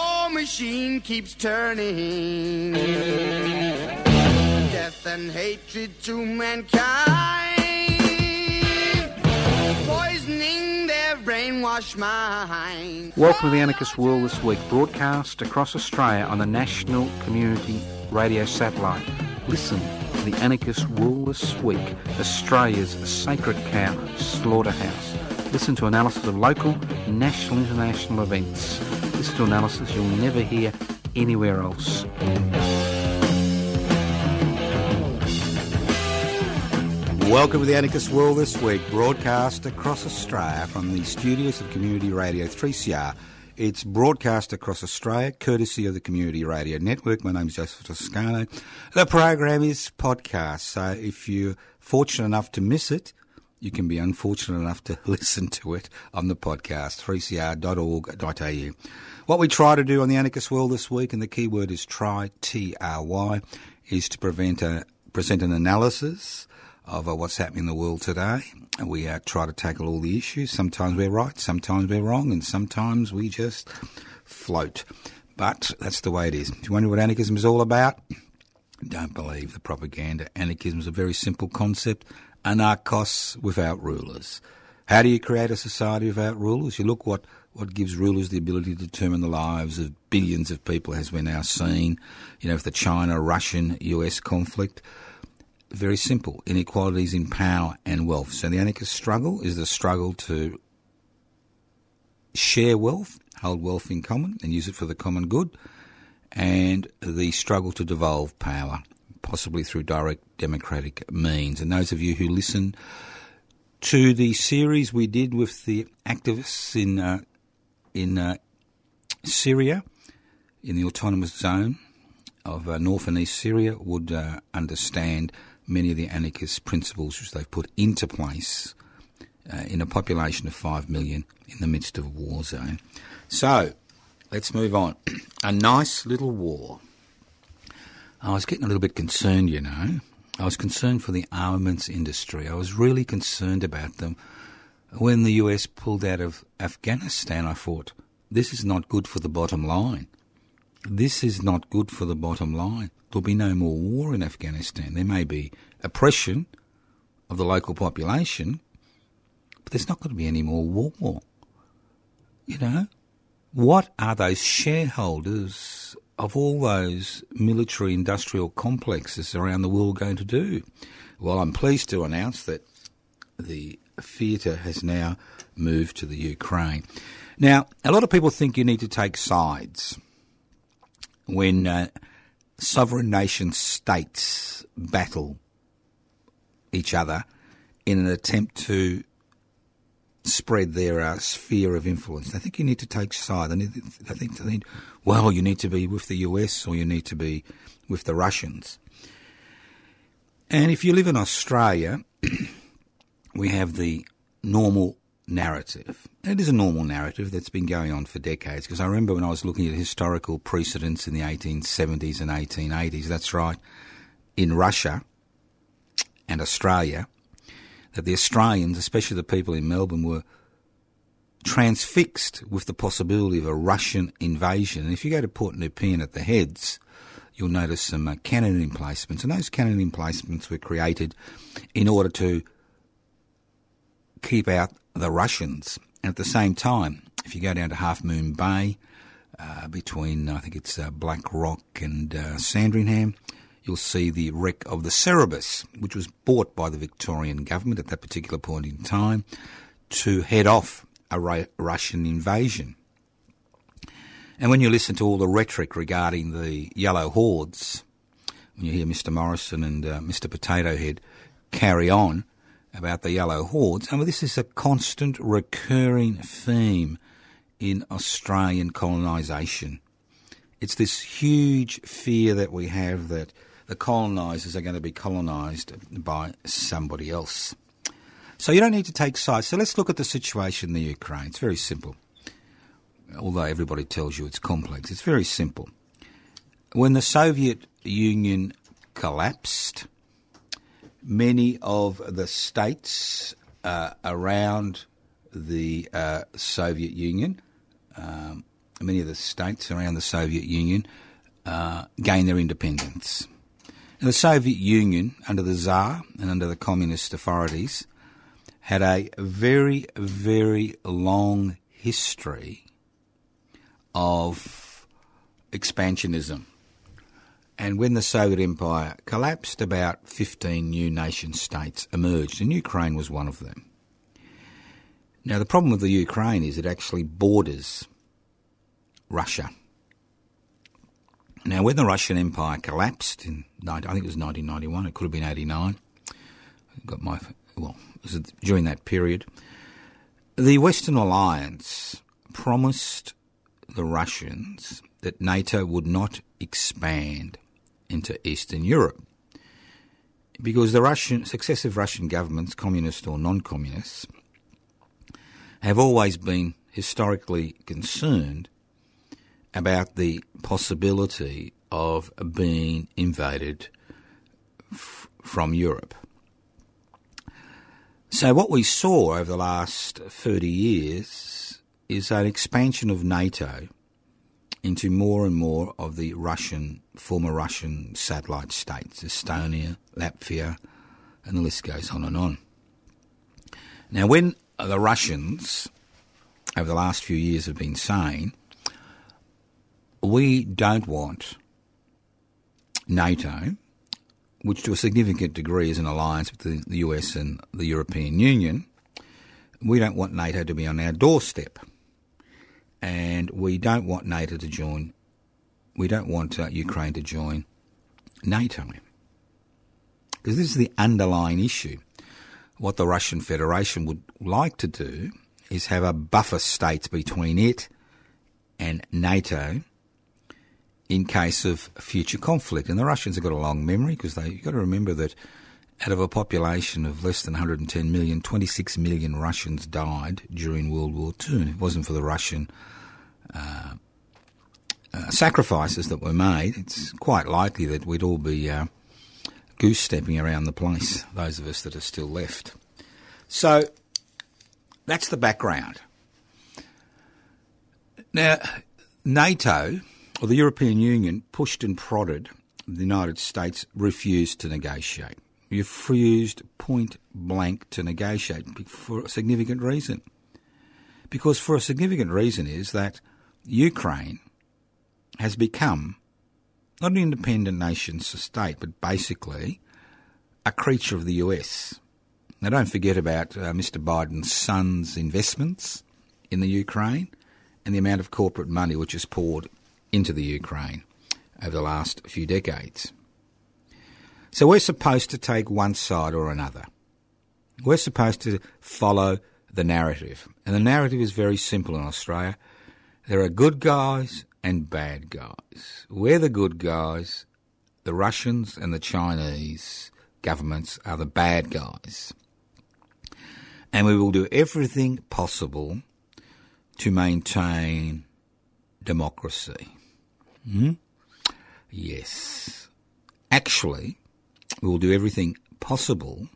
war machine keeps turning. Death and hatred to mankind, poisoning their brainwashed. Welcome to the Anarchist World this week, broadcast across Australia on the National Community Radio Satellite. Listen to the Anarchist World this week, Australia's sacred cow slaughterhouse. Listen to analysis of local, national, international events. To analysis you'll never hear anywhere else. Welcome to the Anarchist World this week, broadcast across Australia from the studios of Community Radio 3CR. It's broadcast across Australia, courtesy of the Community Radio Network. My name is Joseph Toscano. The program is podcast, so if you're fortunate enough to miss it, you can be unfortunate enough to listen to it on the podcast, 3cr.org.au. What we try to do on the Anarchist World this week, and the key word is try, T-R-Y, is to prevent a, present an analysis of uh, what's happening in the world today. We uh, try to tackle all the issues. Sometimes we're right, sometimes we're wrong, and sometimes we just float. But that's the way it is. If you wonder what anarchism is all about, don't believe the propaganda. Anarchism is a very simple concept. Anarchos without rulers. How do you create a society without rulers? You look what, what gives rulers the ability to determine the lives of billions of people, as we're now seeing, you know, with the China Russian US conflict very simple inequalities in power and wealth. So the anarchist struggle is the struggle to share wealth, hold wealth in common, and use it for the common good, and the struggle to devolve power, possibly through direct democratic means. And those of you who listen to the series we did with the activists in uh, in uh, Syria, in the autonomous zone of uh, North and East Syria, would uh, understand many of the anarchist principles which they've put into place uh, in a population of 5 million in the midst of a war zone. So, let's move on. a nice little war. I was getting a little bit concerned, you know. I was concerned for the armaments industry. I was really concerned about them. When the US pulled out of Afghanistan, I thought, this is not good for the bottom line. This is not good for the bottom line. There'll be no more war in Afghanistan. There may be oppression of the local population, but there's not going to be any more war. You know? What are those shareholders of all those military industrial complexes around the world going to do? Well, I'm pleased to announce that the theatre has now moved to the Ukraine. Now, a lot of people think you need to take sides when uh, sovereign nation states battle each other in an attempt to spread their uh, sphere of influence. I think you need to take side. I, need, think they need, well, you need to be with the US or you need to be with the Russians. And if you live in Australia, we have the normal narrative. And it is a normal narrative that's been going on for decades because I remember when I was looking at historical precedents in the 1870s and 1880s, that's right, in Russia and Australia, that the Australians, especially the people in Melbourne, were transfixed with the possibility of a Russian invasion. And if you go to Port Nepean at the heads, you'll notice some uh, cannon emplacements. And those cannon emplacements were created in order to keep out the Russians. And at the same time, if you go down to Half Moon Bay, uh, between I think it's uh, Black Rock and uh, Sandringham, you'll see the wreck of the Cerberus, which was bought by the Victorian government at that particular point in time to head off a Ra- Russian invasion. And when you listen to all the rhetoric regarding the yellow hordes, when you hear Mr. Morrison and uh, Mr. Potato Head carry on about the yellow hordes, I mean, this is a constant recurring theme in Australian colonisation. It's this huge fear that we have that the colonisers are going to be colonised by somebody else. So you don't need to take sides. So let's look at the situation in the Ukraine. It's very simple. Although everybody tells you it's complex, it's very simple. When the Soviet Union collapsed, many of the states uh, around the uh, Soviet Union, um, many of the states around the Soviet Union, uh, gained their independence. Now, the Soviet Union, under the Tsar and under the communist authorities, had a very, very long history of expansionism. And when the Soviet Empire collapsed, about 15 new nation states emerged, and Ukraine was one of them. Now, the problem with the Ukraine is it actually borders Russia. Now, when the Russian Empire collapsed in, I think it was 1991, it could have been 89, got my, well, during that period, the Western Alliance promised the Russians that NATO would not expand into Eastern Europe because the Russian successive Russian governments, communist or non-communist, have always been historically concerned about the possibility of being invaded f- from Europe. So, what we saw over the last 30 years is an expansion of NATO into more and more of the Russian, former Russian satellite states, Estonia, Latvia, and the list goes on and on. Now, when the Russians, over the last few years, have been saying, we don't want NATO, which to a significant degree is an alliance the, the US and the European Union, we don't want NATO to be on our doorstep. And we don't want NATO to join, we don't want uh, Ukraine to join NATO. Because this is the underlying issue. What the Russian Federation would like to do is have a buffer state between it and NATO in case of future conflict. And the Russians have got a long memory because they you've got to remember that out of a population of less than 110 million, 26 million Russians died during World War II. And if it wasn't for the Russian uh, uh, sacrifices that were made, it's quite likely that we'd all be uh, goose stepping around the place, those of us that are still left. So that's the background. Now, NATO well, the European Union pushed and prodded. The United States refused to negotiate. Refused point blank to negotiate for a significant reason. Because for a significant reason is that Ukraine has become not an independent nation state, but basically a creature of the US. Now, don't forget about uh, Mr. Biden's son's investments in the Ukraine and the amount of corporate money which is poured into the Ukraine over the last few decades. So we're supposed to take one side or another. We're supposed to follow the narrative. And the narrative is very simple in Australia. There are good guys and bad guys. We're the good guys. The Russians and the Chinese governments are the bad guys. And we will do everything possible to maintain democracy. Hmm? Yes. Actually, we will do everything possible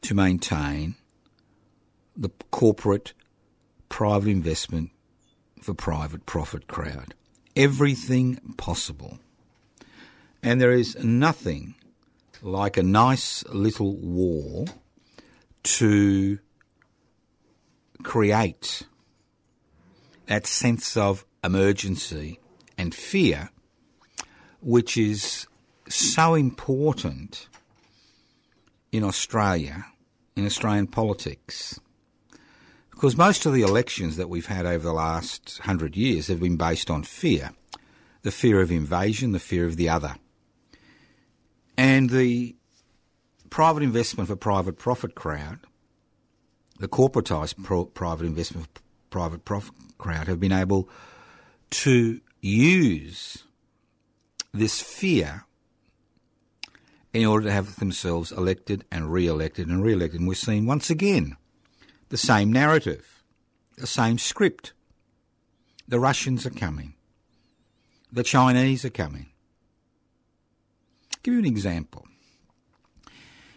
to maintain the corporate private investment for private profit crowd. Everything possible. And there is nothing like a nice little war to create that sense of emergency and fear, which is so important in Australia, in Australian politics. Because most of the elections that we've had over the last hundred years have been based on fear the fear of invasion, the fear of the other. And the private investment for private profit crowd, the corporatised pro- private investment for private profit crowd, have been able to use this fear in order to have themselves elected and re-elected and re-elected. And we're seeing once again the same narrative, the same script. The Russians are coming. The Chinese are coming. I'll give you an example.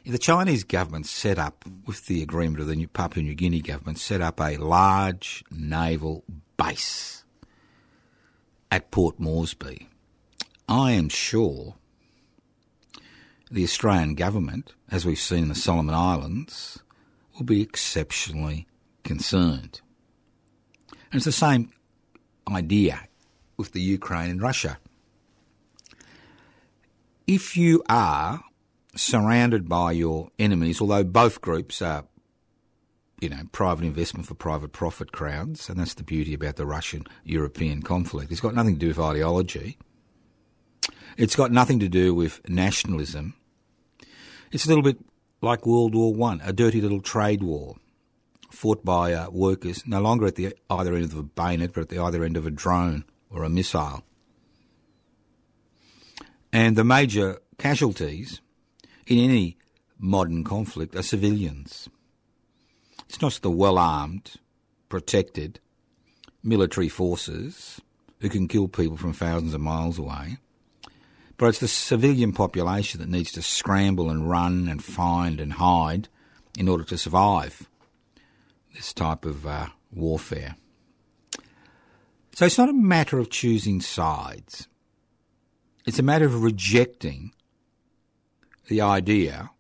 The Chinese government set up, with the agreement of the Papua New Guinea government, set up a large naval base at Port Moresby, I am sure the Australian government, as we've seen in the Solomon Islands, will be exceptionally concerned. And it's the same idea with the Ukraine and Russia. If you are surrounded by your enemies, although both groups are, you know, private investment for private profit crowds, and that's the beauty about the Russian European conflict. It's got nothing to do with ideology. It's got nothing to do with nationalism. It's a little bit like World War One, a dirty little trade war fought by uh, workers, no longer at the either end of a bayonet, but at the either end of a drone or a missile. And the major casualties in any modern conflict are civilians. It's not the well armed, protected military forces who can kill people from thousands of miles away, but it's the civilian population that needs to scramble and run and find and hide in order to survive this type of uh, warfare. So it's not a matter of choosing sides. It's a matter of rejecting the idea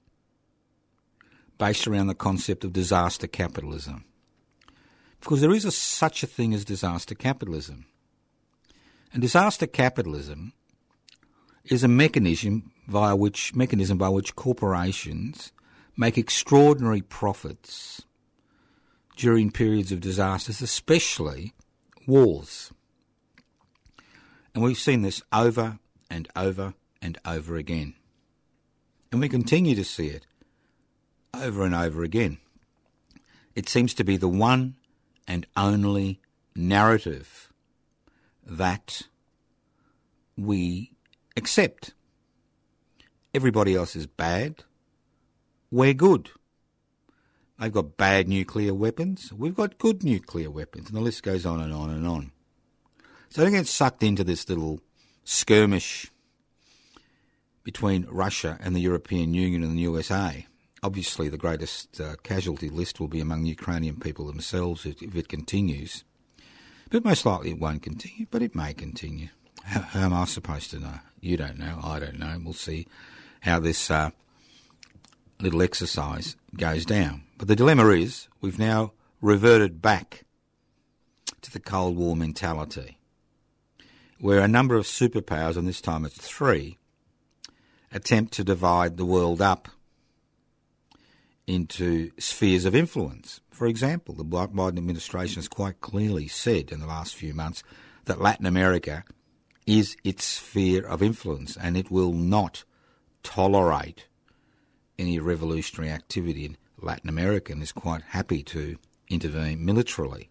based around the concept of disaster capitalism. Because there is a, such a thing as disaster capitalism. And disaster capitalism is a mechanism via which mechanism by which corporations make extraordinary profits during periods of disasters, especially wars. And we've seen this over and over and over again. And we continue to see it over and over again. It seems to be the one and only narrative that we accept. Everybody else is bad. We're good. They've got bad nuclear weapons. We've got good nuclear weapons. And the list goes on and on and on. So don't get sucked into this little skirmish between Russia and the European Union and the USA. Obviously, the greatest uh, casualty list will be among the Ukrainian people themselves if, if, it continues. But most likely it won't continue, but it may continue. How, how, am I supposed to know? You don't know. I don't know. We'll see how this uh, little exercise goes down. But the dilemma is we've now reverted back to the Cold War mentality, where a number of superpowers, and this time it's three, attempt to divide the world up into spheres of influence. For example, the Biden administration has quite clearly said in the last few months that Latin America is its sphere of influence and it will not tolerate any revolutionary activity in Latin America and is quite happy to intervene militarily.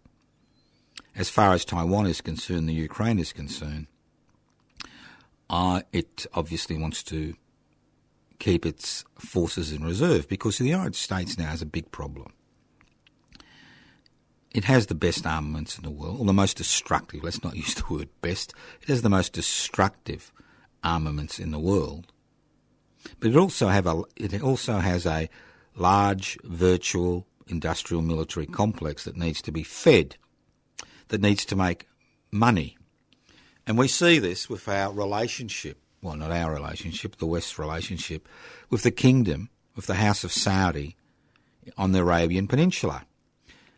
As far as Taiwan is concerned, the Ukraine is concerned, uh, it obviously wants to keep its forces in reserve because the United States now has a big problem. It has the best armaments in the world, or the most destructive, let's not use the word best, it has the most destructive armaments in the world. But it also have a it also has a large virtual industrial military complex that needs to be fed, that needs to make money. And we see this with our relationship well, not our relationship, the West's relationship with the kingdom, with the House of Saudi on the Arabian Peninsula,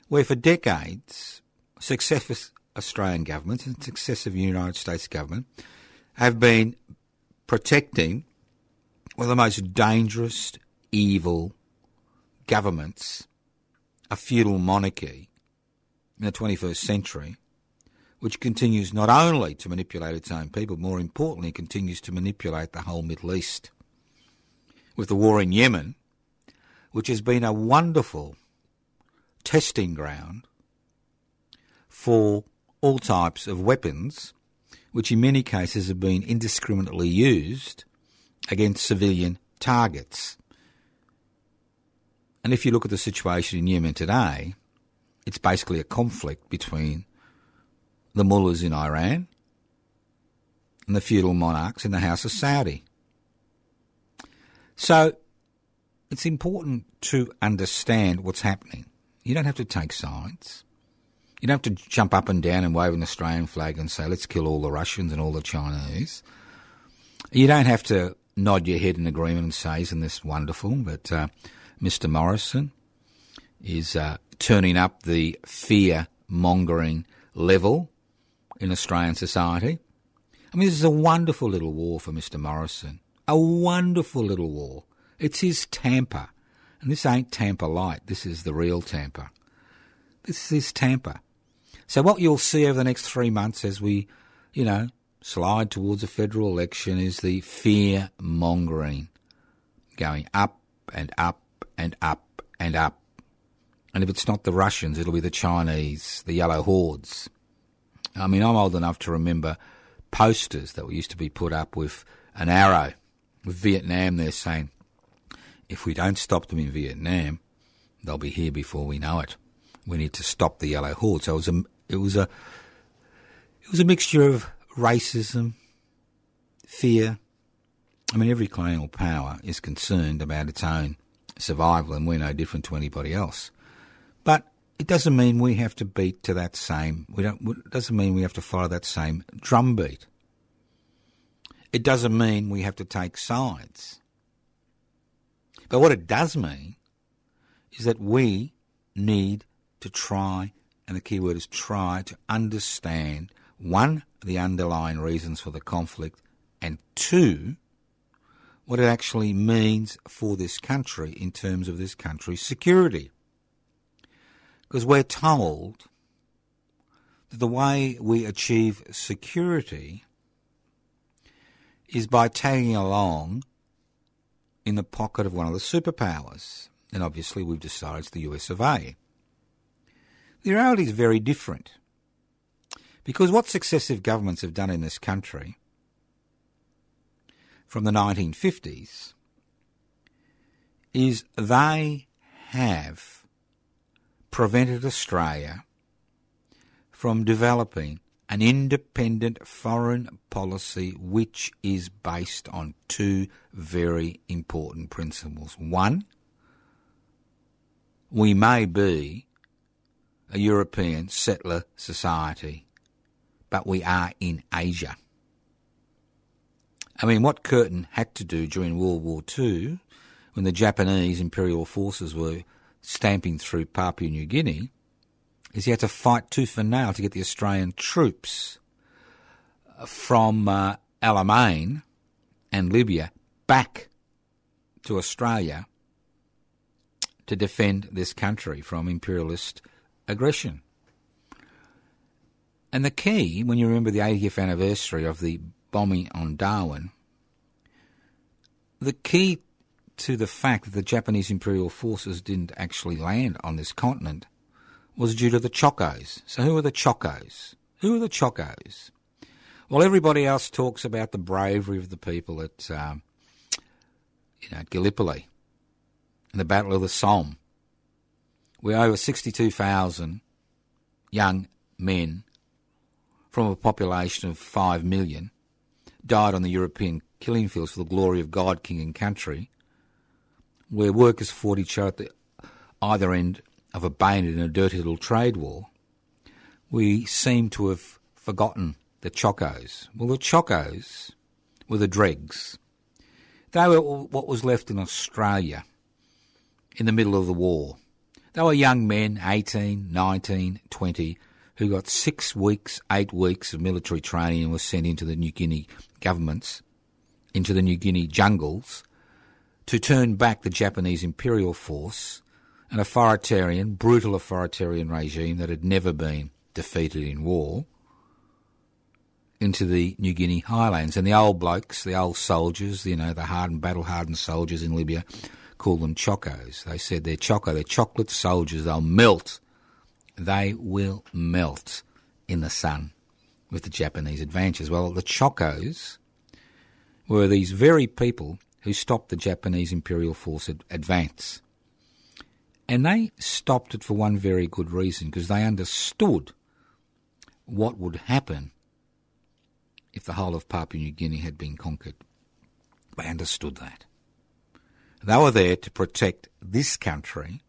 where for decades successive Australian governments and successive United States government have been protecting one of the most dangerous, evil governments, a feudal monarchy in the 21st century, which continues not only to manipulate its own people, more importantly, continues to manipulate the whole Middle East. With the war in Yemen, which has been a wonderful testing ground for all types of weapons which in many cases have been indiscriminately used against civilian targets. And if you look at the situation in Yemen today, it's basically a conflict between the mullahs in Iran and the feudal monarchs in the House of Saudi. So it's important to understand what's happening. You don't have to take sides. You don't have to jump up and down and wave an Australian flag and say, let's kill all the Russians and all the Chinese. You don't have to nod your head in agreement and say, isn't this wonderful? But uh, Mr. Morrison is uh, turning up the fear mongering level in Australian society. I mean, this is a wonderful little war for Mr. Morrison. A wonderful little war. It's his Tampa. And this ain't Tampa light. This is the real Tampa. This is his Tampa. So what you'll see over the next three months as we, you know, slide towards a federal election is the fear mongering going up and up and up and up. And if it's not the Russians, it'll be the Chinese, the yellow hordes. I mean, I'm old enough to remember posters that used to be put up with an arrow with Vietnam there saying, if we don't stop them in Vietnam, they'll be here before we know it. We need to stop the yellow horde. So it was a, it was a, it was a mixture of racism, fear. I mean, every colonial power is concerned about its own survival, and we're no different to anybody else. But it doesn't mean we have to beat to that same. We don't. It doesn't mean we have to follow that same drumbeat. It doesn't mean we have to take sides. But what it does mean is that we need to try, and the key word is try, to understand one, the underlying reasons for the conflict, and two, what it actually means for this country in terms of this country's security. Because we're told that the way we achieve security is by tagging along in the pocket of one of the superpowers. And obviously, we've decided it's the US of A. The reality is very different. Because what successive governments have done in this country from the 1950s is they have prevented Australia from developing an independent foreign policy which is based on two very important principles. One, we may be a European settler society, but we are in Asia. I mean, what Curtin had to do during World War II, when the Japanese imperial forces were stamping through Papua New Guinea, is he had to fight tooth and nail to get the Australian troops from uh, Alamein and Libya back to Australia to defend this country from imperialist aggression. And the key, when you remember the 80th anniversary of the bombing on Darwin, the key to the fact that the Japanese imperial forces didn't actually land on this continent was due to the Chocos. So who are the Chocos? Who are the Chocos? Well, everybody else talks about the bravery of the people at, um, you know, at Gallipoli and the Battle of the Somme, where over 62,000 young men from a population of 5 million died on the European killing fields for the glory of God, King and country, where workers fought each other at the either end of a bayonet in a dirty little trade war, we seem to have forgotten the Chocos. Well, the Chocos were the dregs. They were what was left in Australia in the middle of the war. They were young men, 18, 19, 20, who got six weeks, eight weeks of military training and were sent into the New Guinea governments, into the New Guinea jungles, to turn back the Japanese imperial force an authoritarian, brutal authoritarian regime that had never been defeated in war into the New Guinea highlands. And the old blokes, the old soldiers, you know, the hardened, battle hardened soldiers in Libya, called them chocos. They said they're choco, they're chocolate soldiers, they'll melt. They will melt in the sun with the Japanese advances? Well, the Chocos were these very people who stopped the Japanese imperial force advance. And they stopped it for one very good reason, because they understood what would happen if the whole of Papua New Guinea had been conquered. They understood that. They were there to protect this country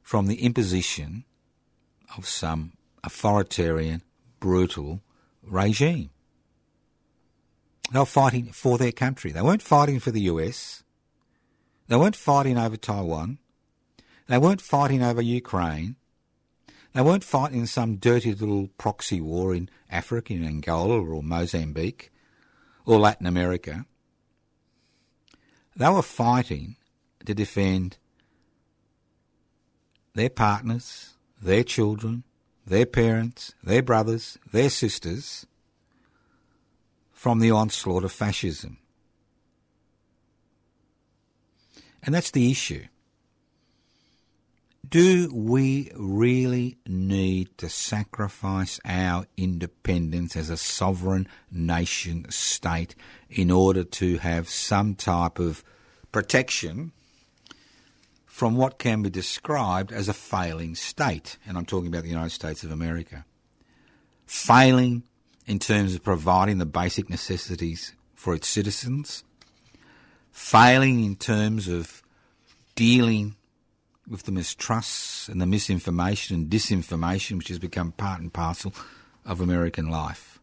from the imposition of some authoritarian, brutal regime. They were fighting for their country. They weren't fighting for the US. They weren't fighting over Taiwan. They weren't fighting over Ukraine. They weren't fighting in some dirty little proxy war in Africa, in Angola or Mozambique or Latin America. They were fighting to defend their partners, their children, their parents, their brothers, their sisters from the onslaught of fascism. And that's the issue. Do we really need to sacrifice our independence as a sovereign nation state in order to have some type of protection from what can be described as a failing state? And I'm talking about the United States of America. Failing in terms of providing the basic necessities for its citizens, failing in terms of dealing with the mistrusts and the misinformation and disinformation which has become part and parcel of American life.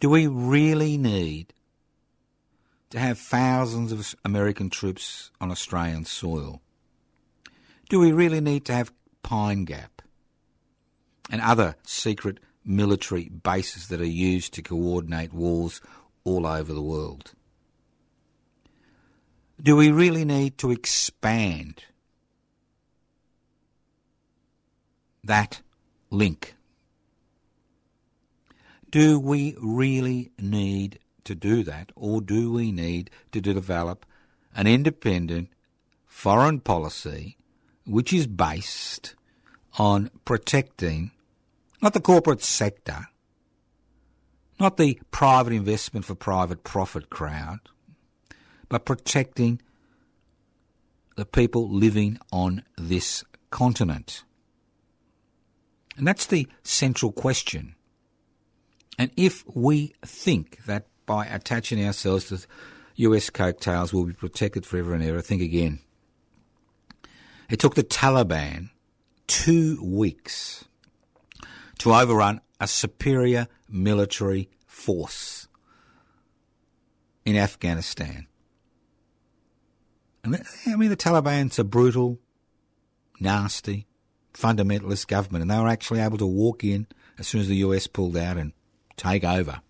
Do we really need to have thousands of American troops on Australian soil? Do we really need to have Pine Gap and other secret military bases that are used to coordinate wars all over the world? Do we really need to expand that link? Do we really need to do that, or do we need to develop an independent foreign policy which is based on protecting not the corporate sector, not the private investment for private profit crowd, but protecting the people living on this continent. And that's the central question. And if we think that by attaching ourselves to US coattails we'll be protected forever and ever, think again. It took the Taliban two weeks to overrun a superior military force in Afghanistan. I mean, the Taliban's a brutal, nasty, fundamentalist government, and they were actually able to walk in as soon as the US pulled out and take over.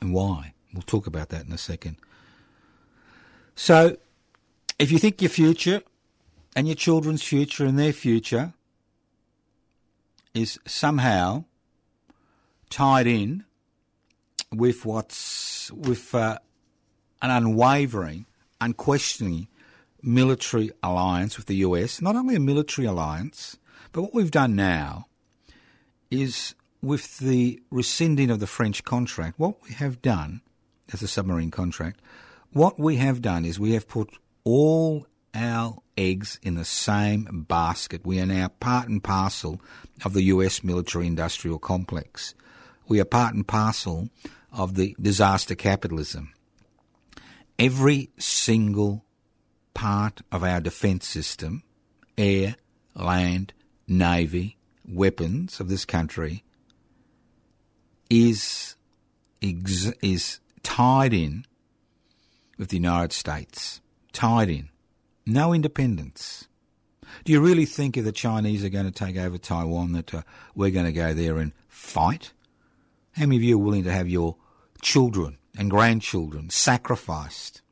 And why? We'll talk about that in a second. So, if you think your future and your children's future and their future is somehow tied in with what's with uh, an unwavering unquestioning military alliance with the US, not only a military alliance, but what we've done now is with the rescinding of the French contract, what we have done as a submarine contract, what we have done is we have put all our eggs in the same basket. We are now part and parcel of the US military industrial complex. We are part and parcel of the disaster capitalism every single part of our defence system air, land, navy, weapons of this country is is tied in with the United States, tied in, no independence. Do you really think if the Chinese are going to take over Taiwan that uh, we're going to go there and fight? How many of you are willing to have your children and grandchildren sacrificed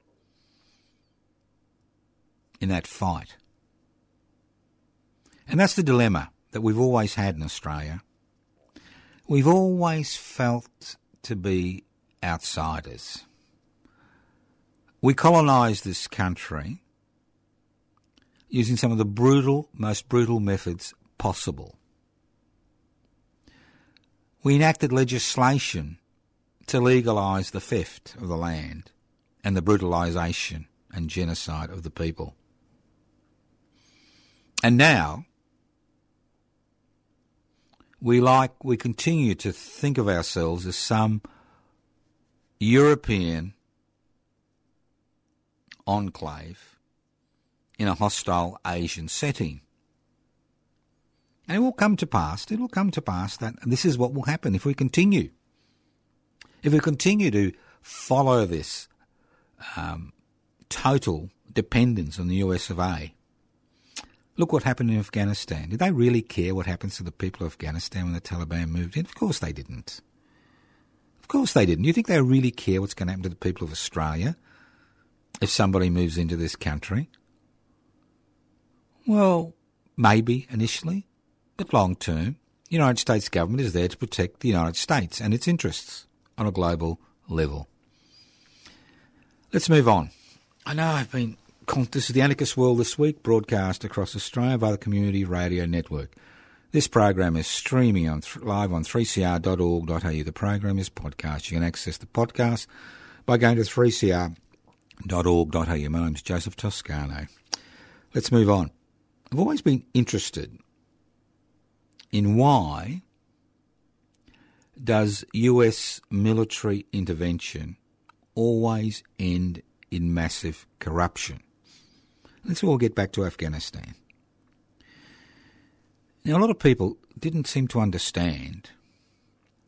in that fight. And that's the dilemma that we've always had in Australia. We've always felt to be outsiders. We colonised this country using some of the brutal, most brutal methods possible. We enacted legislation to legalise the theft of the land and the brutalisation and genocide of the people. And now, we like, we continue to think of ourselves as some European enclave in a hostile Asian setting. And it will come to pass, it will come to pass that this is what will happen if we continue. If we continue to follow this um, total dependence on the US of A. Look what happened in Afghanistan. Did they really care what happens to the people of Afghanistan when the Taliban moved in? Of course they didn't. Of course they didn't. You think they really care what's going to happen to the people of Australia if somebody moves into this country? Well, maybe initially, but long term, the United States government is there to protect the United States and its interests on a global level. Let's move on. I know I've been. This is the Anarchist World this week, broadcast across Australia by the Community Radio Network. This program is streaming on live on 3cr.org.au. The program is podcast. You can access the podcast by going to 3cr.org.au. My name is Joseph Toscano. Let's move on. I've always been interested in why does US military intervention always end in massive corruption? Let's all get back to Afghanistan. Now, a lot of people didn't seem to understand,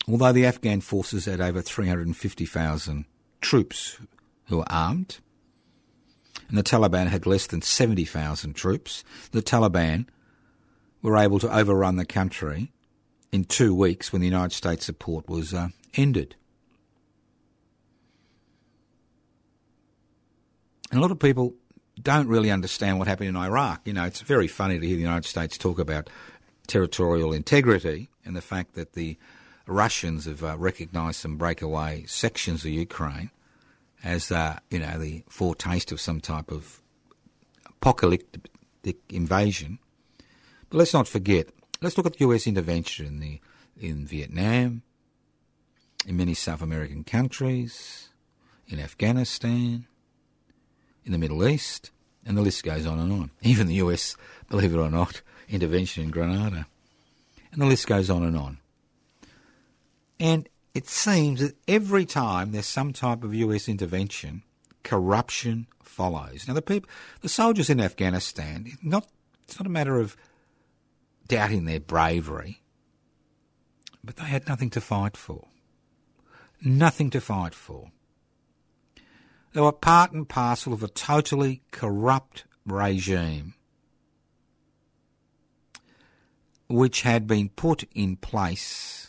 although the Afghan forces had over 350,000 troops who were armed, and the Taliban had less than 70,000 troops, the Taliban were able to overrun the country in two weeks when the United States support was uh, ended. And a lot of people don't really understand what happened in Iraq. You know, it's very funny to hear the United States talk about territorial integrity and the fact that the Russians have uh, recognised some breakaway sections of Ukraine as, uh, you know, the foretaste of some type of apocalyptic invasion. But let's not forget, let's look at the US intervention in, the, in Vietnam, in many South American countries, in Afghanistan, in the Middle East, and the list goes on and on. Even the US, believe it or not, intervention in Grenada. And the list goes on and on. And it seems that every time there's some type of US intervention, corruption follows. Now the people, the soldiers in Afghanistan, not it's not a matter of doubting their bravery, but they had nothing to fight for. Nothing to fight for. They were part and parcel of a totally corrupt regime which had been put in place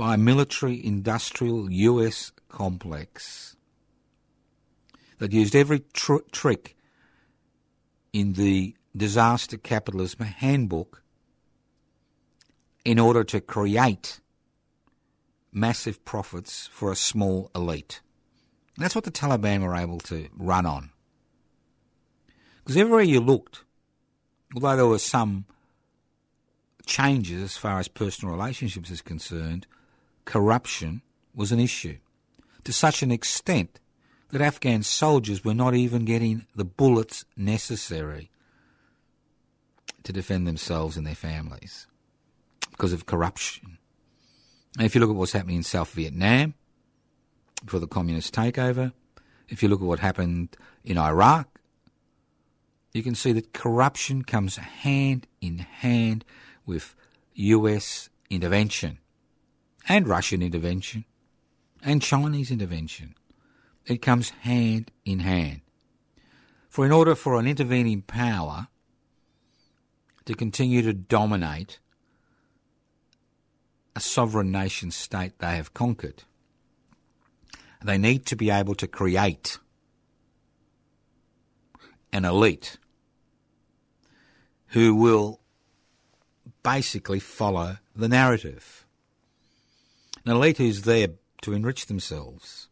by a military industrial US complex that used every tr- trick in the disaster capitalism handbook in order to create massive profits for a small elite. That's what the Taliban were able to run on. Because everywhere you looked, although there were some changes as far as personal relationships is concerned, corruption was an issue to such an extent that Afghan soldiers were not even getting the bullets necessary to defend themselves and their families because of corruption. And if you look at what's happening in South Vietnam, for the communist takeover. If you look at what happened in Iraq, you can see that corruption comes hand in hand with US intervention and Russian intervention and Chinese intervention. It comes hand in hand. For in order for an intervening power to continue to dominate a sovereign nation state they have conquered, they need to be able to create an elite who will basically follow the narrative. An elite who's there to enrich themselves.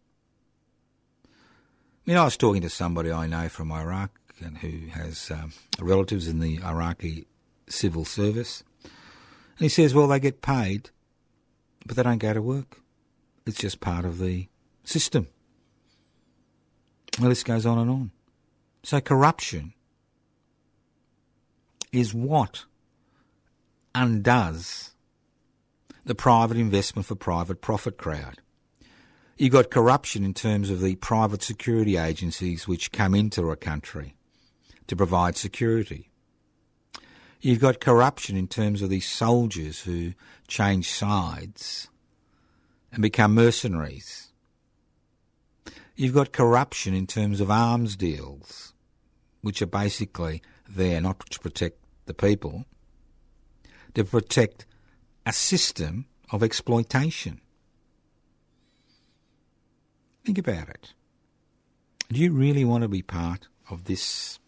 I mean, I was talking to somebody I know from Iraq and who has um, relatives in the Iraqi civil service, And he says, well, they get paid, but they don't go to work. It's just part of the system. Well, this goes on and on. So corruption is what undoes the private investment for private profit crowd. You've got corruption in terms of the private security agencies which come into a country to provide security. You've got corruption in terms of these soldiers who change sides and become mercenaries. You've got corruption in terms of arms deals, which are basically there not to protect the people, to protect a system of exploitation. Think about it. Do you really want to be part of this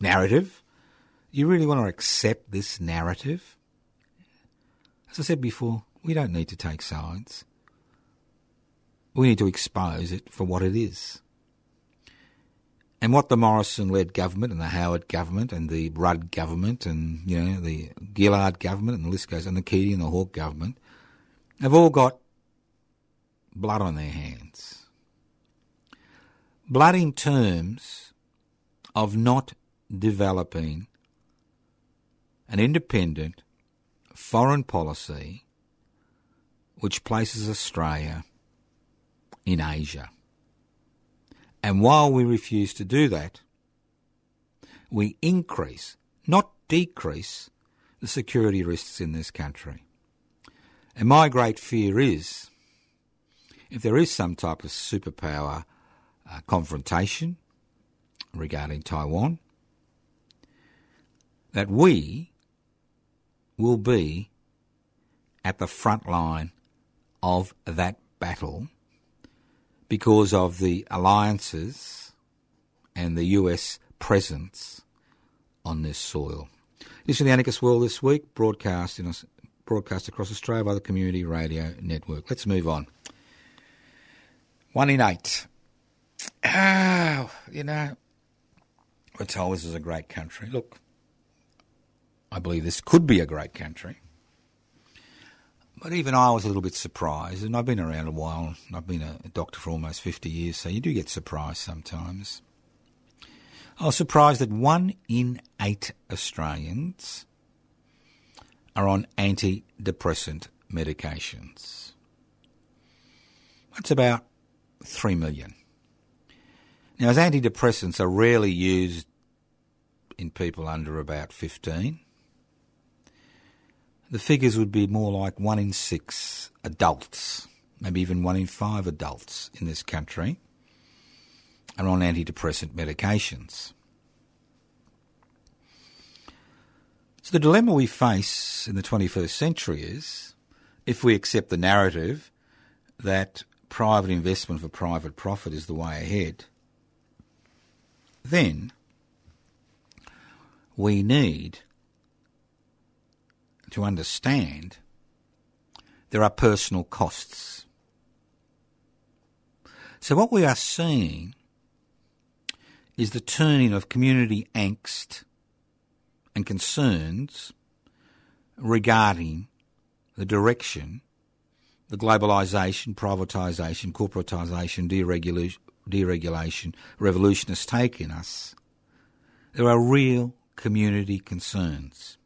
narrative? You really want to accept this narrative? As I said before, we don't need to take sides. We need to expose it for what it is. And what the Morrison-led government and the Howard government and the Rudd government and you know the Gillard government and the list goes and the Keating and the Hawke government have all got blood on their hands. Blood in terms of not developing an independent foreign policy which places Australia in Asia. And while we refuse to do that, we increase, not decrease, the security risks in this country. And my great fear is if there is some type of superpower uh, confrontation regarding Taiwan, that we will be at the front line of that battle because of the alliances and the US presence on this soil. This is the Anarchist World this week, broadcast in broadcast across Australia by the Community Radio Network. Let's move on. One in eight. Oh, you know, we're told this is a great country. Look, I believe this could be a great country. But even I was a little bit surprised, and I've been around a while. I've been a doctor for almost 50 years, so you do get surprised sometimes. I was surprised that one in eight Australians are on antidepressant medications. That's about 3 million. Now, as antidepressants are rarely used in people under about 15, the figures would be more like one in six adults, maybe even one in five adults in this country are on antidepressant medications. So the dilemma we face in the 21st century is if we accept the narrative that private investment for private profit is the way ahead, then we need to understand there are personal costs. So, what we are seeing is the turning of community angst and concerns regarding the direction the globalisation, privatisation, corporatisation, deregulation, deregulation revolution has taken us. There are real community concerns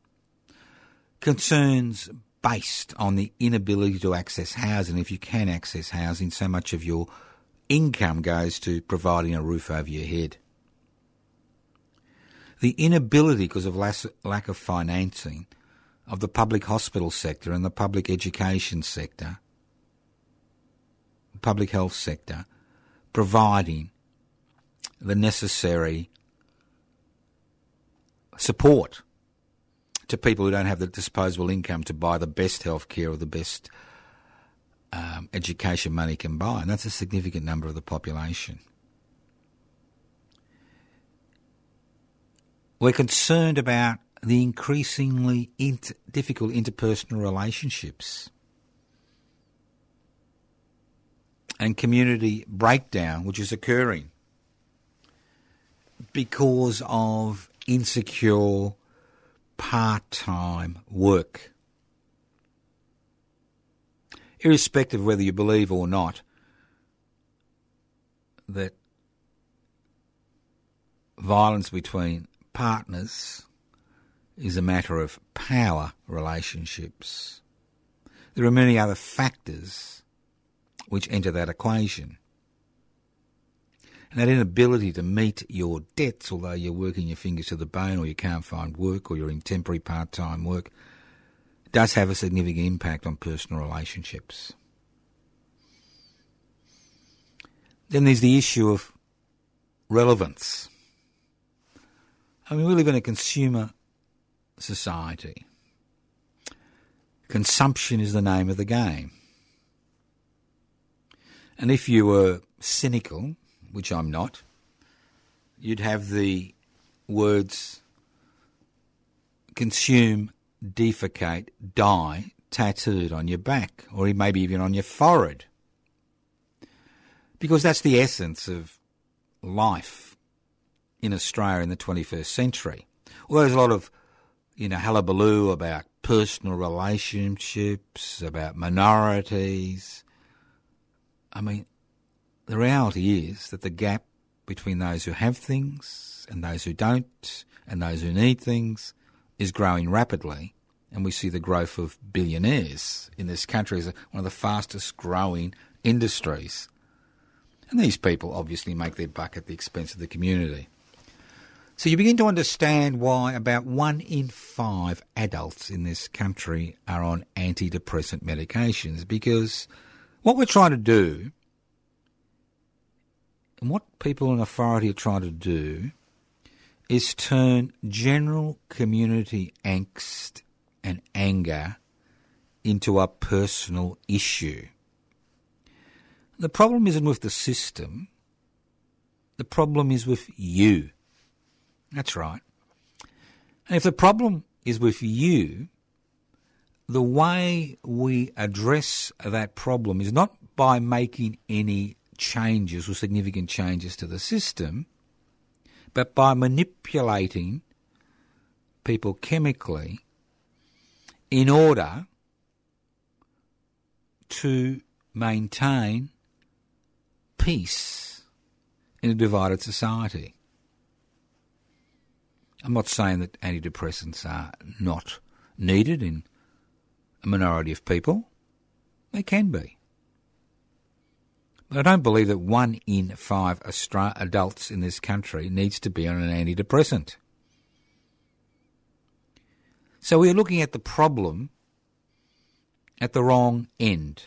concerns based on the inability to access housing. If you can access housing, so much of your income goes to providing a roof over your head. The inability, because of lack of financing, of the public hospital sector and the public education sector, public health sector, providing the necessary support to people who don't have the disposable income to buy the best health care or the best um, education money can buy. And that's a significant number of the population. We're concerned about the increasingly inter- difficult interpersonal relationships and community breakdown which is occurring because of insecure part time work. Irrespective of whether you believe or not that violence between partners is a matter of power relationships. There are many other factors which enter that equation. And that inability to meet your debts, although you're working your fingers to the bone or you can't find work or you're in temporary part time work, does have a significant impact on personal relationships. Then there's the issue of relevance. I mean, we live in a consumer society. Consumption is the name of the game. And if you were cynical, which I'm not, you'd have the words consume, defecate, die tattooed on your back, or maybe even on your forehead. Because that's the essence of life in Australia in the 21st century. Well, there's a lot of, you know, hullabaloo about personal relationships, about minorities. I mean, the reality is that the gap between those who have things and those who don't, and those who need things, is growing rapidly. And we see the growth of billionaires in this country as one of the fastest growing industries. And these people obviously make their buck at the expense of the community. So you begin to understand why about one in five adults in this country are on antidepressant medications because what we're trying to do and what people in authority are trying to do is turn general community angst and anger into a personal issue. The problem isn't with the system, the problem is with you. That's right. And if the problem is with you, the way we address that problem is not by making any changes or significant changes to the system, but by manipulating people chemically in order to maintain peace in a divided society. I'm not saying that antidepressants are not needed in a minority of people. They can be. I don't believe that one in five Austra- adults in this country needs to be on an antidepressant. So we're looking at the problem at the wrong end.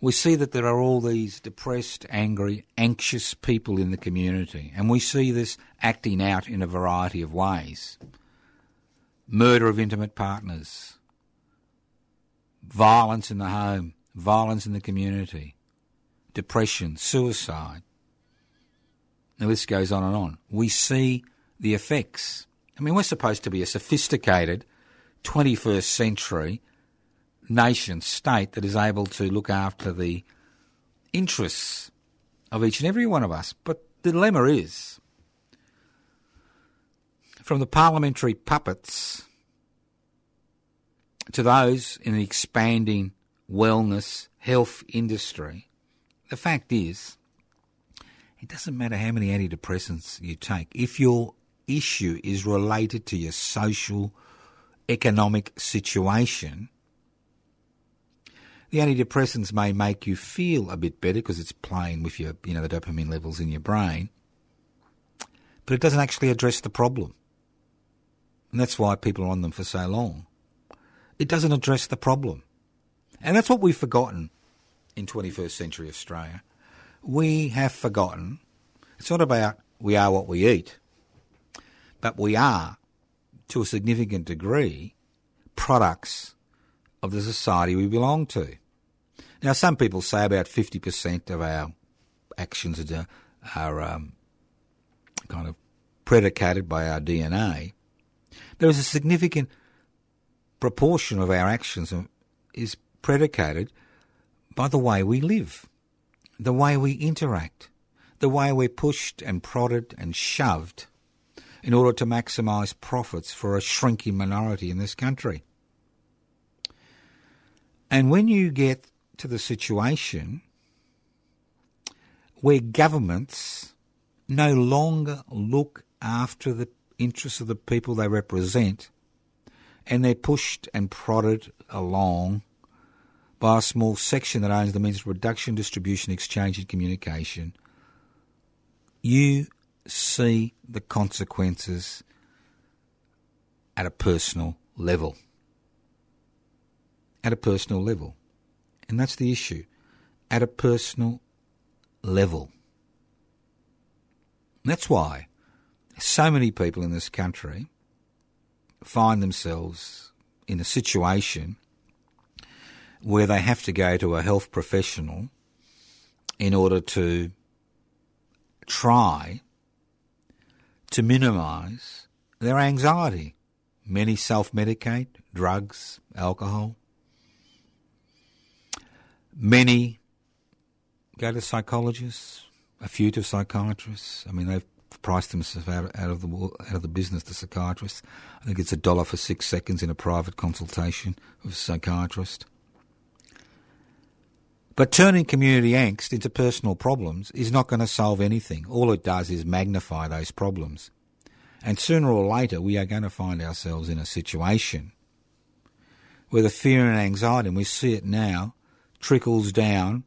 We see that there are all these depressed, angry, anxious people in the community, and we see this acting out in a variety of ways murder of intimate partners, violence in the home, violence in the community, depression, suicide. The list goes on and on. We see the effects. I mean, we're supposed to be a sophisticated 21st century nation state that is able to look after the interests of each and every one of us. But the dilemma is from the parliamentary puppets to those in the expanding wellness health industry, the fact is, it doesn't matter how many antidepressants you take. If your issue is related to your social, economic situation, the antidepressants may make you feel a bit better because it's playing with your, you know, the dopamine levels in your brain, but it doesn't actually address the problem. And that's why people are on them for so long. It doesn't address the problem. And that's what we've forgotten in 21st century Australia. We have forgotten. It's not about we are what we eat, but we are, to a significant degree, products of the society we belong to. Now, some people say about 50% of our actions are, are um, kind of predicated by our DNA. There is a significant proportion of our actions is predicated by the way we live, the way we interact, the way we're pushed and prodded and shoved in order to maximise profits for a shrinking minority in this country. And when you get to the situation where governments no longer look after the interests of the people they represent and they're pushed and prodded along by a small section that owns the means of production, distribution, exchange, and communication, you see the consequences at a personal level. At a personal level. And that's the issue. At a personal level. That's why so many people in this country find themselves in a situation where they have to go to a health professional in order to try to minimise their anxiety. Many self medicate, drugs, alcohol. Many go to psychologists, a few to psychiatrists. I mean, they've priced themselves out, out of the out of the business. The psychiatrists. I think it's a dollar for six seconds in a private consultation with a psychiatrist. But turning community angst into personal problems is not going to solve anything. All it does is magnify those problems. And sooner or later, we are going to find ourselves in a situation where the fear and anxiety, and we see it now, trickles down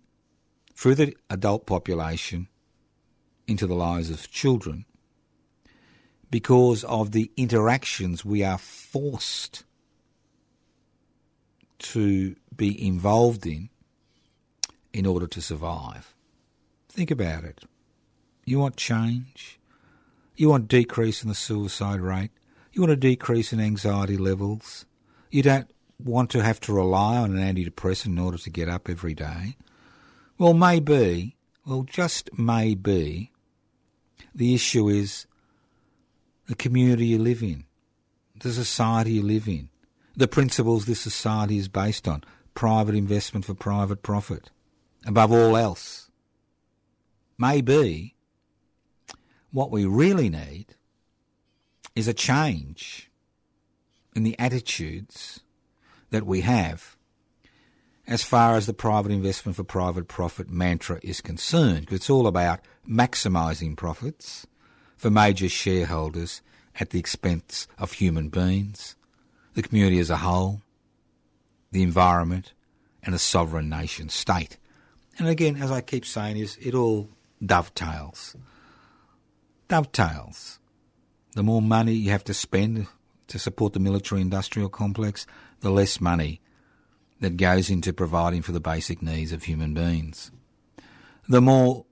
through the adult population into the lives of children because of the interactions we are forced to be involved in in order to survive. Think about it. You want change? You want decrease in the suicide rate? You want a decrease in anxiety levels? You don't want to have to rely on an antidepressant in order to get up every day? Well, maybe, well, just maybe, the issue is the community you live in, the society you live in, the principles this society is based on private investment for private profit, above all else. Maybe what we really need is a change in the attitudes that we have as far as the private investment for private profit mantra is concerned, it's all about maximising profits for major shareholders at the expense of human beings, the community as a whole, the environment, and a sovereign nation state. And again, as I keep saying, is it all dovetails. Dovetails. The more money you have to spend to support the military industrial complex, the less money that goes into providing for the basic needs of human beings. The more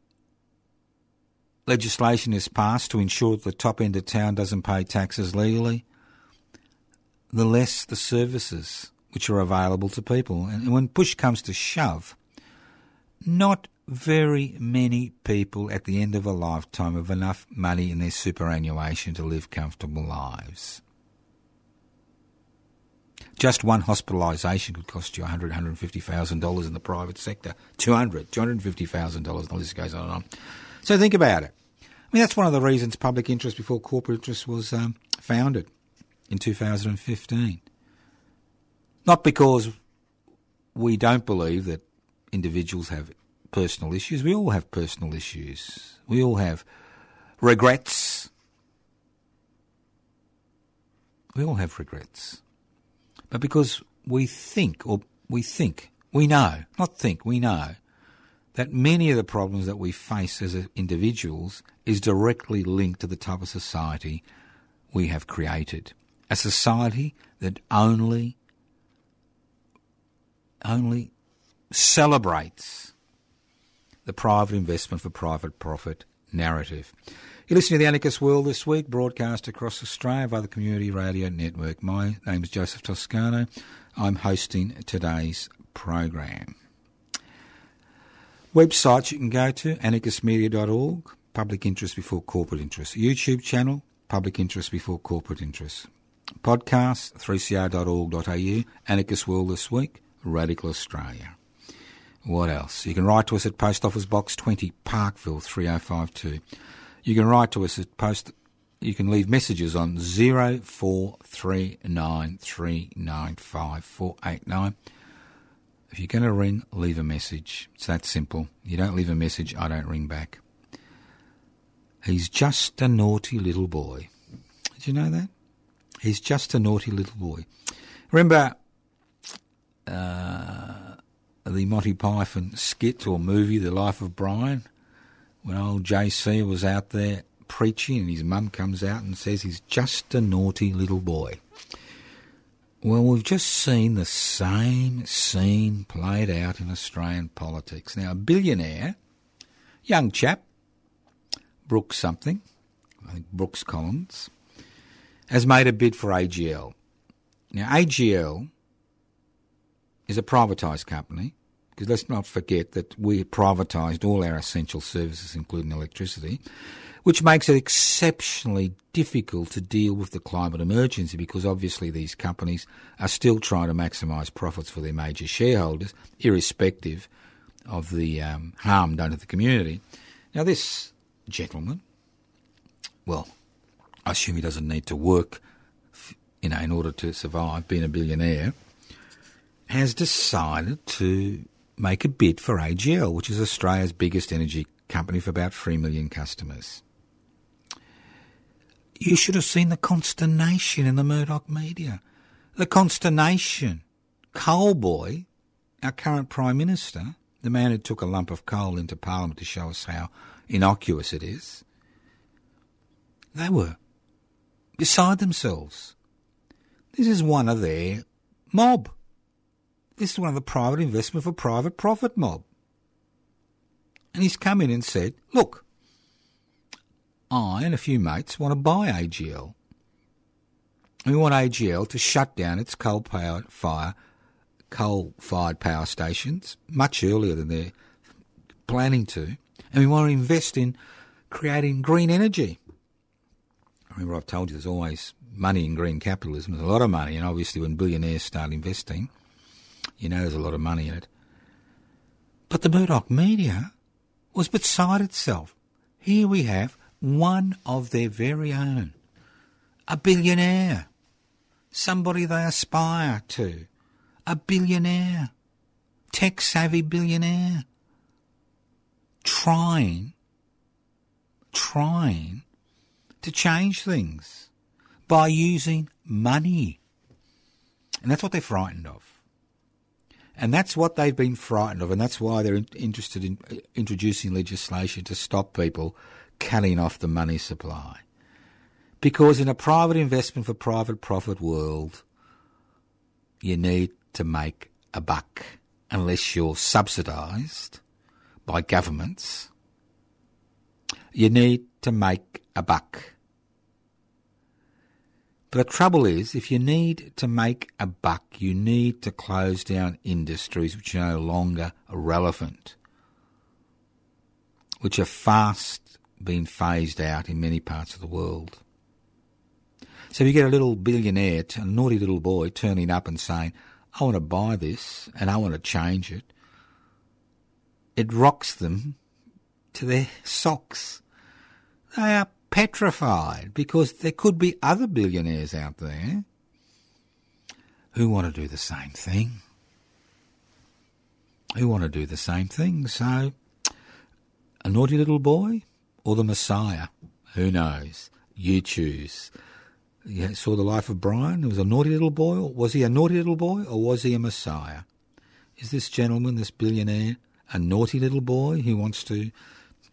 legislation is passed to ensure that the top end of town doesn't pay taxes legally, the less the services which are available to people. And when push comes to shove, not very many people at the end of a lifetime have enough money in their superannuation to live comfortable lives. Just one hospitalisation could cost you $100,000, $150,000 in the private sector. $200,000, $250,000, the list goes on and on. So think about it. I mean, that's one of the reasons public interest before corporate interest was um, founded in 2015. Not because we don't believe that individuals have personal issues. We all have personal issues. We all have regrets. We all have regrets. But because we think, or we think, we know, not think, we know, that many of the problems that we face as individuals is directly linked to the type of society we have created. A society that only only celebrates the private investment for private profit narrative. You're listening to The Anarchist World this week, broadcast across Australia via the Community Radio Network. My name is Joseph Toscano. I'm hosting today's program. Websites you can go to anarchistmedia.org, public interest before corporate interest. YouTube channel, public interest before corporate interest. Podcast, 3cr.org.au, Anarchist World This Week, Radical Australia. What else? You can write to us at Post Office Box 20, Parkville 3052. You can write to us at post. You can leave messages on zero four three nine three nine five four eight nine. If you're going to ring, leave a message. It's that simple. You don't leave a message, I don't ring back. He's just a naughty little boy. Did you know that? He's just a naughty little boy. Remember uh, the Monty Python skit or movie, The Life of Brian, when old JC was out there preaching and his mum comes out and says he's just a naughty little boy. Well, we've just seen the same scene played out in Australian politics. Now, a billionaire, young chap, Brooks something, I think Brooks Collins, has made a bid for AGL. Now, AGL is a privatised company, because let's not forget that we privatised all our essential services, including electricity, which makes it exceptionally difficult to deal with the climate emergency because obviously these companies are still trying to maximise profits for their major shareholders, irrespective of the um, harm done to the community. Now, this gentleman, well, I assume he doesn't need to work, you know, in order to survive, being a billionaire, has decided to make a bid for AGL, which is Australia's biggest energy company for about 3 million customers. You should have seen the consternation in the Murdoch media. The consternation. Coal Boy, our current Prime Minister, the man who took a lump of coal into Parliament to show us how innocuous it is, they were beside themselves. This is one of their mob. This is one of the private investment for private profit mob. And he's come in and said, look, I and a few mates want to buy AGL. We want AGL to shut down its coal powered fire coal fired power stations much earlier than they're planning to. And we want to invest in creating green energy. Remember, I've told you there's always money in green capitalism. There's a lot of money, and obviously, when billionaires start investing, you know there's a lot of money in it. But the Murdoch media was beside itself. Here we have one of their very own, a billionaire, somebody they aspire to, a billionaire, tech savvy billionaire, trying, trying to change things by using money. And that's what they're frightened of. And that's what they've been frightened of, and that's why they're in- interested in uh, introducing legislation to stop people cutting off the money supply. Because in a private investment for private profit world, you need to make a buck unless you're subsidised by governments. You need to make a buck. But the trouble is, if you need to make a buck, you need to close down industries which are no longer relevant, which are fast being phased out in many parts of the world. So you get a little billionaire, a naughty little boy, turning up and saying, I want to buy this and I want to change it. It rocks them to their socks. They are petrified because there could be other billionaires out there who want to do the same thing. Who want to do the same thing. So, a naughty little boy or the Messiah? Who knows? You choose. You saw the life of Brian. He was a naughty little boy. Was he a naughty little boy or was he a Messiah? Is this gentleman, this billionaire, a naughty little boy who wants to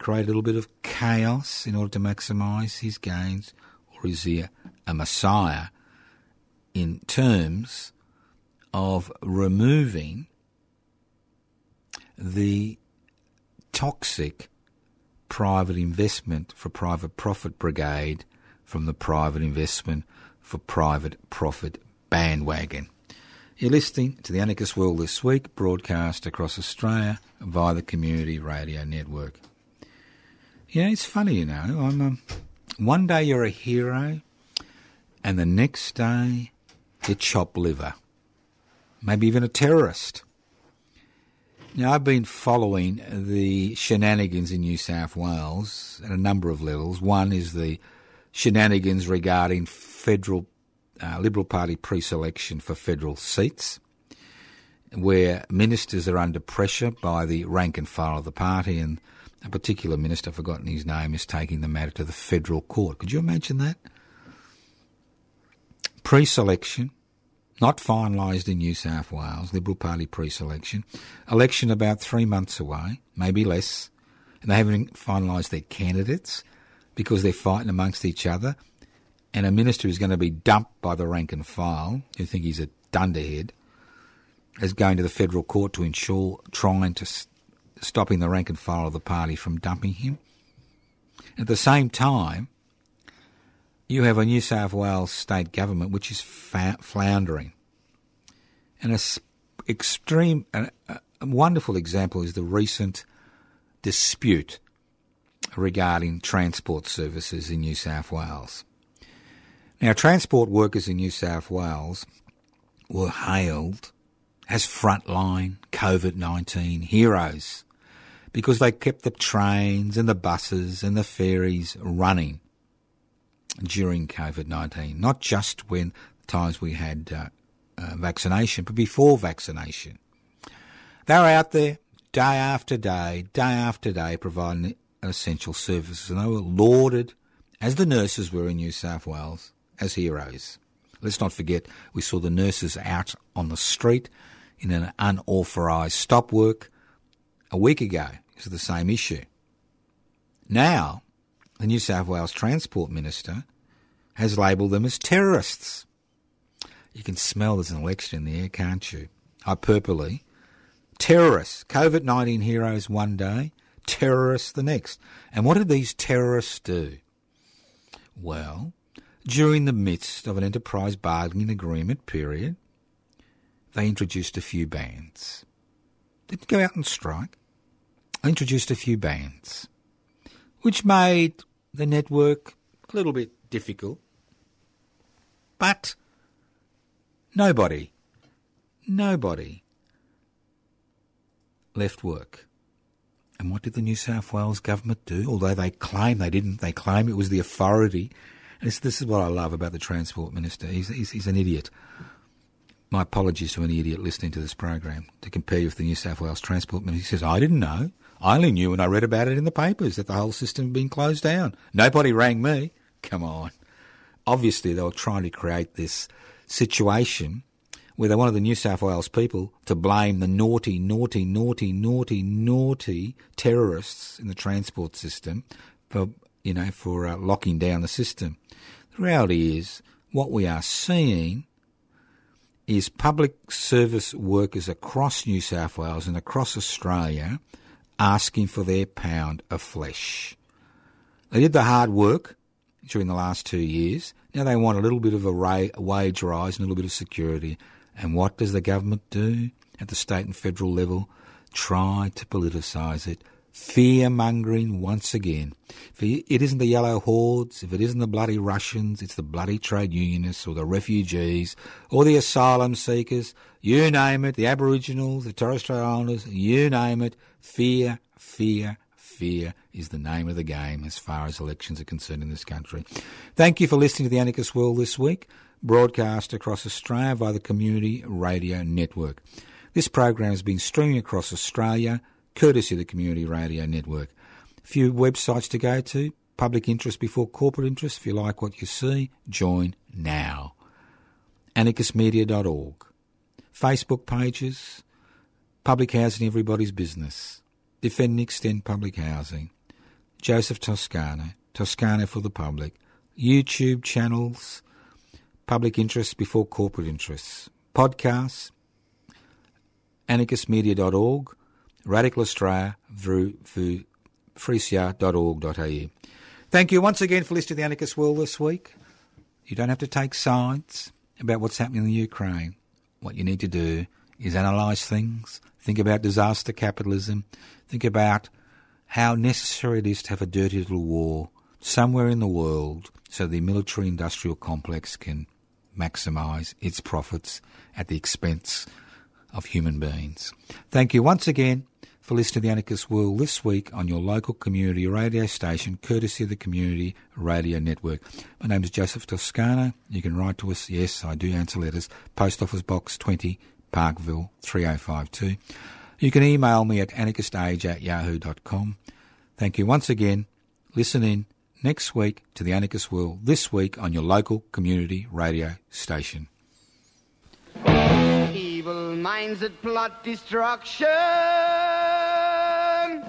create a little bit of chaos in order to maximise his gains, or is he a, a messiah in terms of removing the toxic private investment for private profit brigade from the private investment for private profit bandwagon? You're listening to the Anarchist World this week, broadcast across Australia via the Community Radio Network. You know, it's funny, you know. I'm um, one day you're a hero, and the next day you chop liver, maybe even a terrorist. Now, I've been following the shenanigans in New South Wales at a number of levels. One is the shenanigans regarding federal uh, Liberal Party pre-selection for federal seats. where ministers are under pressure by the rank and file of the party, and a particular minister, forgotten his name, is taking the matter to the federal court. Could you imagine that? Pre selection, not finalised in New South Wales, Liberal Party pre selection. Election about three months away, maybe less, and they haven't finalised their candidates because they're fighting amongst each other. And a minister is going to be dumped by the rank and file, who think he's a dunderhead, is going to the federal court to ensure trying to stopping the rank and file of the party from dumping him. At the same time, you have a New South Wales state government which is fa- floundering. And an extreme, a, a wonderful example is the recent dispute regarding transport services in New South Wales. Now, transport workers in New South Wales were hailed as frontline COVID 19 heroes because they kept the trains and the buses and the ferries running during COVID 19, not just when times we had uh, uh, vaccination, but before vaccination. They were out there day after day, day after day, providing essential services, and they were lauded, as the nurses were in New South Wales, as heroes. Let's not forget, we saw the nurses out on the street in an unauthorised stop work a week ago. It's the same issue. Now, the New South Wales Transport Minister has labelled them as terrorists. You can smell there's an election in the air, can't you? Hyperbole. Terrorists. COVID 19 heroes one day, terrorists the next. And what did these terrorists do? Well, during the midst of an enterprise bargaining agreement period, they introduced a few bans. Didn't go out and strike. Introduced a few bans, which made the network a little bit difficult. But nobody, nobody left work. And what did the New South Wales government do? Although they claim they didn't, they claim it was the authority. This, this is what I love about the Transport Minister. He's, he's, he's an idiot. My apologies to any idiot listening to this program to compare you with the New South Wales Transport Minister. He says, I didn't know. I only knew when I read about it in the papers that the whole system had been closed down. Nobody rang me. Come on. Obviously, they were trying to create this situation where they wanted the New South Wales people to blame the naughty, naughty, naughty, naughty, naughty terrorists in the transport system for, you know, for uh, locking down the system. The reality is, what we are seeing is public service workers across New South Wales and across Australia asking for their pound of flesh. They did the hard work during the last two years. Now they want a little bit of a, wage rise and a little bit of security. And what does the government do at the state and federal level? Try to politicise it. Fear mongering once again. It isn't the yellow hordes, if it isn't the bloody Russians, it's the bloody trade unionists or the refugees or the asylum seekers. You name it, the Aboriginals, the Torres Strait Islanders, you name it. Fear, fear, fear is the name of the game as far as elections are concerned in this country. Thank you for listening to the Anarchist World this week, broadcast across Australia via the Community Radio Network. This program has been streaming across Australia, courtesy of the Community Radio Network. A few websites to go to. Public interest before corporate interest. If you like what you see, join now. Anarchistmedia.org. Facebook pages. Public housing, everybody's business. Defend and extend public housing. Joseph Toscano. Toscano for the public. YouTube channels. Public interests before corporate interests. Podcasts. Anarchistmedia.org Radical Australia, freesia.org.au. Thank you once again for listening to the Anarchist World this week. You don't have to take sides about what's happening in the Ukraine. What you need to do is analyse things, think about disaster capitalism, think about how necessary it is to have a dirty little war somewhere in the world so the military industrial complex can maximise its profits at the expense of human beings. Thank you once again for listening to the Anarchist World this week on your local community radio station, courtesy of the Community Radio Network. My name is Joseph Toscano. You can write to us. Yes, I do answer letters. Post Office Box 20, Parkville 3052. You can email me at anarchistage at yahoo.com. Thank you once again. Listen in next week to the Anarchist World, this week on your local community radio station. Evil minds that plot destruction.